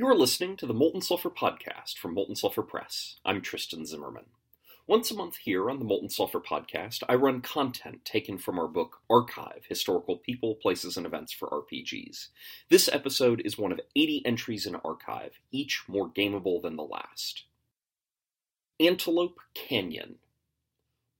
You are listening to the Molten Sulfur Podcast from Molten Sulfur Press. I'm Tristan Zimmerman. Once a month here on the Molten Sulfur Podcast, I run content taken from our book Archive Historical People, Places, and Events for RPGs. This episode is one of 80 entries in Archive, each more gameable than the last. Antelope Canyon.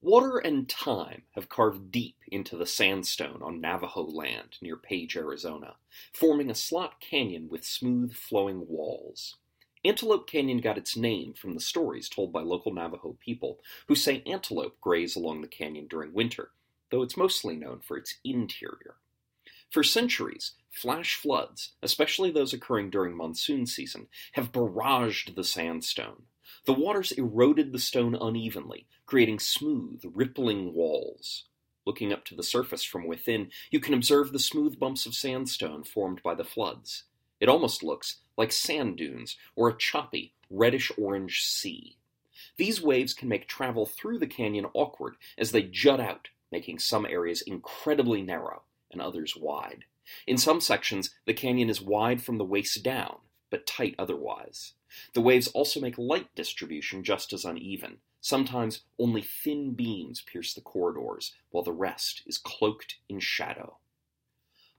Water and time have carved deep into the sandstone on Navajo land near Page, Arizona, forming a slot canyon with smooth flowing walls. Antelope Canyon got its name from the stories told by local Navajo people who say antelope graze along the canyon during winter, though it's mostly known for its interior. For centuries, flash floods, especially those occurring during monsoon season, have barraged the sandstone. The waters eroded the stone unevenly, creating smooth, rippling walls. Looking up to the surface from within, you can observe the smooth bumps of sandstone formed by the floods. It almost looks like sand dunes or a choppy, reddish orange sea. These waves can make travel through the canyon awkward as they jut out, making some areas incredibly narrow and others wide. In some sections, the canyon is wide from the waist down, but tight otherwise. The waves also make light distribution just as uneven. Sometimes only thin beams pierce the corridors, while the rest is cloaked in shadow.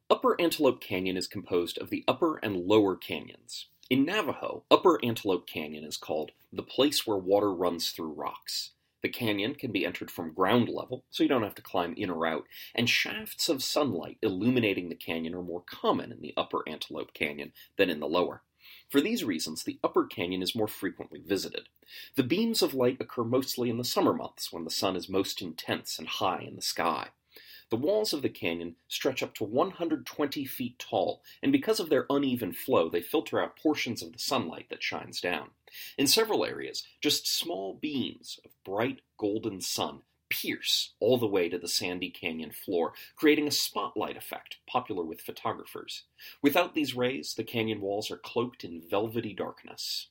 Upper Antelope Canyon is composed of the upper and lower canyons. In Navajo, Upper Antelope Canyon is called the place where water runs through rocks. The canyon can be entered from ground level, so you don't have to climb in or out, and shafts of sunlight illuminating the canyon are more common in the Upper Antelope Canyon than in the lower. For these reasons, the upper canyon is more frequently visited. The beams of light occur mostly in the summer months when the sun is most intense and high in the sky. The walls of the canyon stretch up to 120 feet tall, and because of their uneven flow, they filter out portions of the sunlight that shines down. In several areas, just small beams of bright golden sun pierce all the way to the sandy canyon floor, creating a spotlight effect popular with photographers. Without these rays, the canyon walls are cloaked in velvety darkness.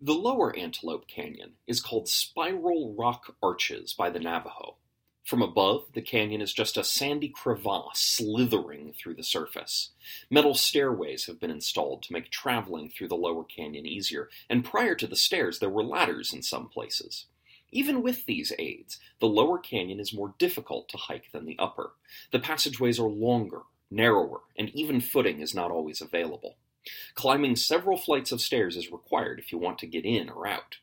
The lower Antelope Canyon is called Spiral Rock Arches by the Navajo. From above, the canyon is just a sandy crevasse slithering through the surface. Metal stairways have been installed to make traveling through the lower canyon easier, and prior to the stairs, there were ladders in some places. Even with these aids, the lower canyon is more difficult to hike than the upper. The passageways are longer, narrower, and even footing is not always available. Climbing several flights of stairs is required if you want to get in or out.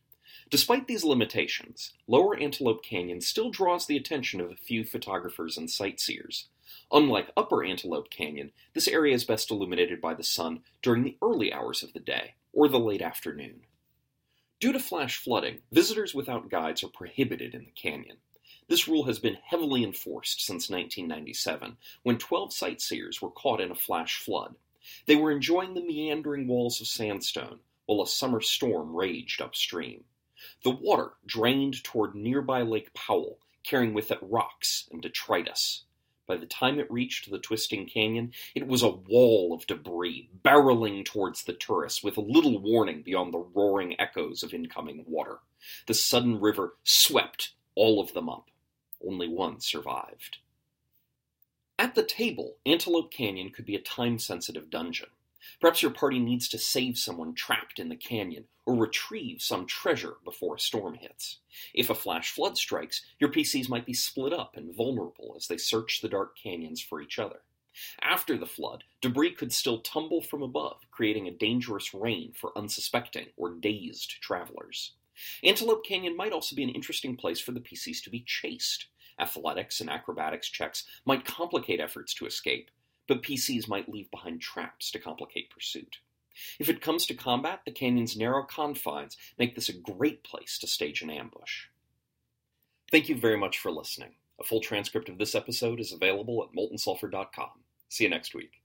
Despite these limitations, Lower Antelope Canyon still draws the attention of a few photographers and sightseers. Unlike Upper Antelope Canyon, this area is best illuminated by the sun during the early hours of the day or the late afternoon. Due to flash flooding, visitors without guides are prohibited in the canyon. This rule has been heavily enforced since 1997, when 12 sightseers were caught in a flash flood. They were enjoying the meandering walls of sandstone while a summer storm raged upstream. The water drained toward nearby Lake Powell, carrying with it rocks and detritus. By the time it reached the twisting canyon, it was a wall of debris, barreling towards the tourists with little warning beyond the roaring echoes of incoming water. The sudden river swept all of them up. Only one survived. At the table, Antelope Canyon could be a time sensitive dungeon. Perhaps your party needs to save someone trapped in the canyon or retrieve some treasure before a storm hits. If a flash flood strikes, your PCs might be split up and vulnerable as they search the dark canyons for each other. After the flood, debris could still tumble from above, creating a dangerous rain for unsuspecting or dazed travelers. Antelope Canyon might also be an interesting place for the PCs to be chased. Athletics and acrobatics checks might complicate efforts to escape, but PCs might leave behind traps to complicate pursuit. If it comes to combat, the canyon's narrow confines make this a great place to stage an ambush. Thank you very much for listening. A full transcript of this episode is available at moltensulfur.com. See you next week.